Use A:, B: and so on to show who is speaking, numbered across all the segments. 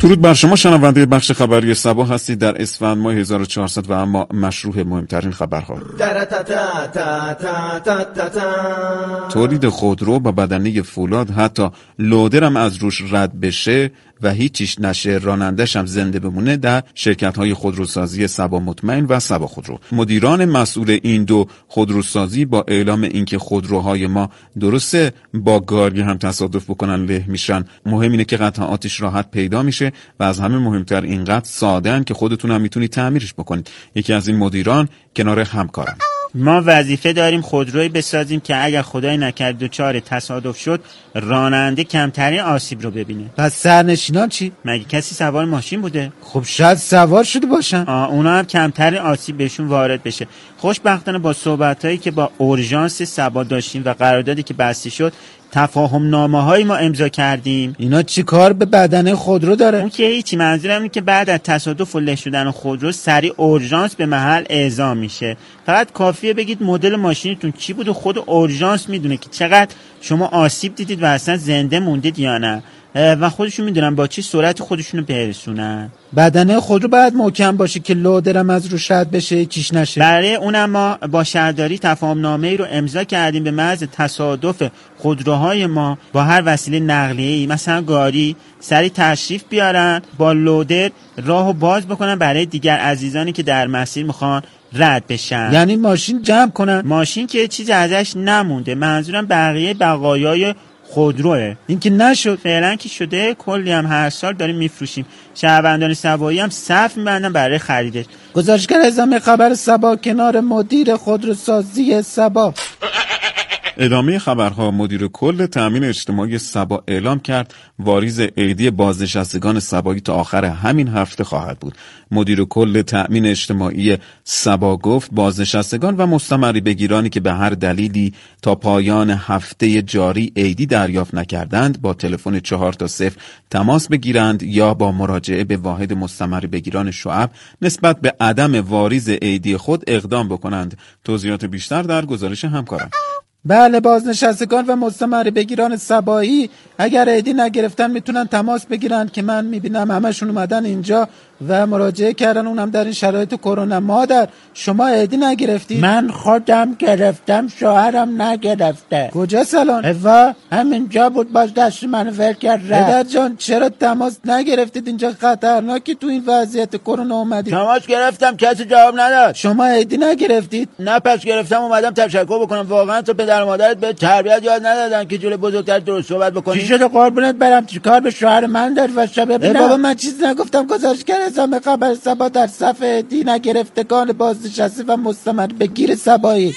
A: درود بر شما شنونده بخش خبری سبا هستید در اسفند ماه 1400 و اما مشروع مهمترین خبرها. تولید خودرو با بدنه فولاد حتی لودرم از روش رد بشه و هیچیش نشه رانندش هم زنده بمونه در شرکت های خودروسازی سبا مطمئن و سبا خودرو. مدیران مسئول این دو خودروسازی با اعلام اینکه خودروهای ما درسته با گاری هم تصادف بکنن له میشن مهم اینه که قطعاتش راحت پیدا میشه و از همه مهمتر اینقدر ساده که خودتون هم می‌تونید تعمیرش بکنید. یکی از این مدیران کنار همکارم.
B: ما وظیفه داریم خودروی بسازیم که اگر خدای نکرد دچار تصادف شد راننده کمترین آسیب رو ببینه.
C: پس سرنشینان چی؟
B: مگه کسی سوار ماشین بوده؟
C: خب شاید سوار شده باشن.
B: آه اونا هم کمترین آسیب بهشون وارد بشه. خوشبختانه با صحبت هایی که با اورژانس سبا داشتیم و قراردادی که بسته شد تفاهم نامه های ما امضا کردیم.
C: اینا چی کار به بدنه خودرو داره؟
B: اون که هیچی منظورم اینه که بعد از تصادف و له شدن خودرو سریع اورژانس به محل اعزام میشه. فقط کافیه بگید مدل ماشینتون چی بود و خود اورژانس می‌دونه که چقدر شما آسیب دیدید و اصلا زنده موندید یا نه. و خودشون می‌دونن با چی سرعت خودشونو برسونن.
C: بدنه خودرو باید محکم باشه که لودرم از روش رد بشه چیش نشه.
B: برای اونم ما با شهرداری تفاهم نامه ای رو امضا کردیم به محض تصادف خودروهای ما با هر وسیله نقلیه ای مثلا گاری سری تشریف بیارن با لودر راهو باز بکنن برای دیگر عزیزانی که در مسیر می‌خوان رد بشن.
C: یعنی ماشین جمع کنن.
B: ماشین که چیزی ازش نمونده. منظورم بقیه بقایای خودروه.
C: این که نشد.
B: فعلا که شده کلی هم هر سال داریم میفروشیم. شهروندان سبایی هم صف میبندن برای خریدش.
C: گزارشگر ازامه خبر سبا کنار مدیر خودروسازی سبا.
A: ادامه خبرها مدیر کل تأمین اجتماعی سبا اعلام کرد واریز عیدی بازنشستگان سبایی تا آخر همین هفته خواهد بود. مدیر کل تأمین اجتماعی سبا گفت بازنشستگان و مستمری بگیرانی که به هر دلیلی تا پایان هفته جاری عیدی دریافت نکردند با تلفن چهار تا صفر تماس بگیرند یا با مراجعه به واحد مستمری بگیران شعب نسبت به عدم واریز عیدی خود اقدام بکنند. توضیحات بیشتر در گزارش همکارم
C: بله بازنشستگان و مستمر بگیران سبایی اگر عیدی نگرفتن می‌تونن تماس بگیرن که من می‌بینم همشون اومدن اینجا. و مراجعه کردن اونم در این شرایط کرونا. مادر شما عیدی نگرفتی؟
D: من خودم گرفتم شوهرم نگرفته.
C: کجا سالن؟
D: اوا همینجا بود باز دست من ول کرد
C: پدر جان چرا تماس نگرفتید؟ اینجا خطرناکی تو این وضعیت کرونا اومدید.
D: تماس گرفتم کسی جواب نداد.
C: شما عیدی نگرفتید؟
D: نه پس گرفتم اومدم تشکر بکنم. واقعا تو پدر مادرت به تربیت یاد ندادن که جلوی بزرگتر درست صحبت بکنی.
C: چی شده؟ قربونت برم. چیکار به شوهر من داری؟ واسه ببینم بابا. من چیزی نگفتم گزارشگر ازامه خبر سبا در صفحه دی نگرفتگان بازنشسته و مستمر بگیر سبایی.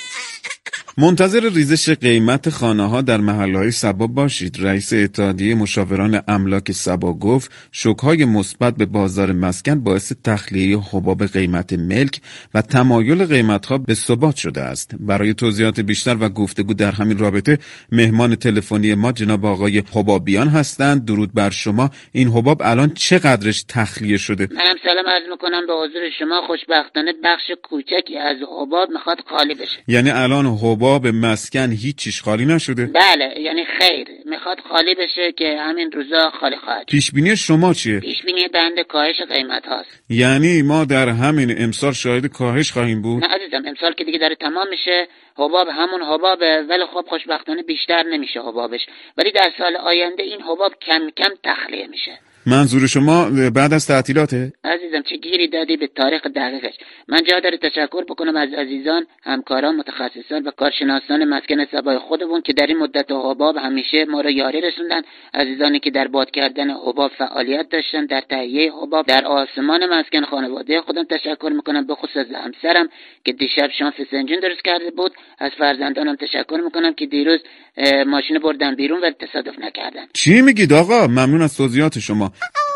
A: منتظر ریزش قیمت خانه ها در محله های سبا باشید. رئیس اتحادیه مشاوران املاک سبا گفت شوک های مثبت به بازار مسکن باعث تخلیه حباب قیمت ملک و تمایل قیمت ها به ثبات شده است. برای توضیحات بیشتر و گفتگو در همین رابطه مهمان تلفنی ما جناب آقای حبابیان هستند. درود بر شما. این حباب الان چقدرش تخلیه شده؟
E: منم سلام عرض می‌کنم به حضور شما. خوشبختانه بخش کوچکی از حباب می‌خواد خالی بشه.
A: یعنی الان حباب مسکن هیچیش خالی نشده.
E: بله یعنی خیر. می‌خواد خالی بشه که همین روزا خالی خواهد
A: پیش بینی شما چیه؟
E: پیش بینی بند کاهش قیمت هاست.
A: یعنی ما در همین امسال شاهد کاهش خواهیم بود؟
E: نه عزیزم امسال که دیگه داره تمام میشه حباب همون حبابه ولی خب خوشبختانه بیشتر نمیشه حبابش. ولی در سال آینده این حباب کم کم تخلیه میشه.
A: منظور شما بعد از تعطیلاته؟
E: عزیزم چه گیری دادی به تاریخ دقیقش. من جا داره تشکر بکنم از عزیزان همکاران متخصصان و کارشناسان مسکن سبای خودمون که در این مدت حباب همیشه ما را یاری رسوندن. عزیزانی که در باد کردن حباب فعالیت داشتن در تهیه حباب در آسمان مسکن خانواده خودم تشکر می‌کنم. به خصوص همسرم که دیشب شام فسنجون درست کرده بود. از فرزندانم تشکر می‌کنم که دیروز ماشین بردن بیرون و تصادف نکردن.
A: چی میگید آقا؟ ممنون از توضیحات شما.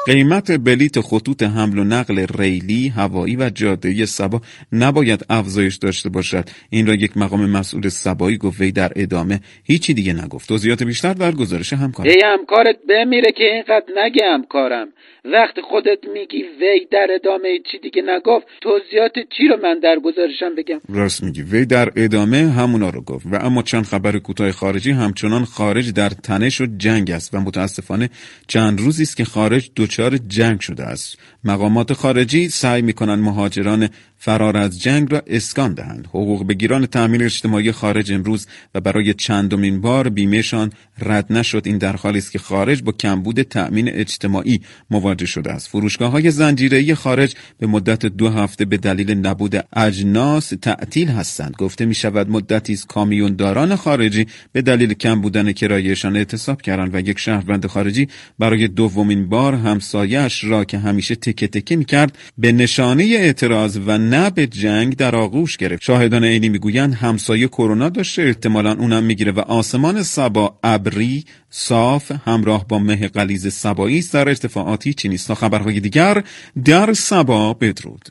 A: قیمت بلیت خطوط حمل و نقل ریلی، هوایی و جاده سبا نباید افزایش داشته باشد. این را یک مقام مسئول سبایی گفت وی در ادامه هیچی دیگه نگفت. توضیحات بیشتر در گزارش همکارم.
F: ای همکارت بمیره که اینقدر نگه همکارم.
C: وقتی خودت میگی وی در ادامه چی دیگه نگفت توضیحات چی رو من در گزارشم بگم؟
A: راست میگی. وی در ادامه همونا رو گفت و اما چند خبر کوتاه خارجی همچنان خارج در تنش و جنگ است و متاسفانه چند روزی است که خارج دچار جنگ شده است. مقامات خارجی سعی می‌کنن مهاجران فرار از جنگ را اسکان دهند. حقوق بگیران تأمین اجتماعی خارج امروز و برای چندمین بار بیمهشان رد نشد. این در حالی است که خارج با کمبود تأمین اجتماعی مواجه شده است. فروشگاه های زنجیره خارج به مدت دو هفته به دلیل نبود اجناس تعطیل هستند. گفته می شود مدتی است کامیونداران خارجی به دلیل کم بودن کرایهشان اعتصاب کردند و یک شهروند خارجی برای دومین بار همسایش را که همیشه تکه تکه می کرد به نشانه اعتراض و نه به جنگ در آغوش گرفت. شاهدان عینی می‌گویند همسایه کرونا داشته احتمالا اونم می‌گیره و آسمان سبا ابری صاف همراه با مه قلیز سبایی است. در ارتفاعاتی نیست؟ تا خبرهای دیگر در سبا بدرود.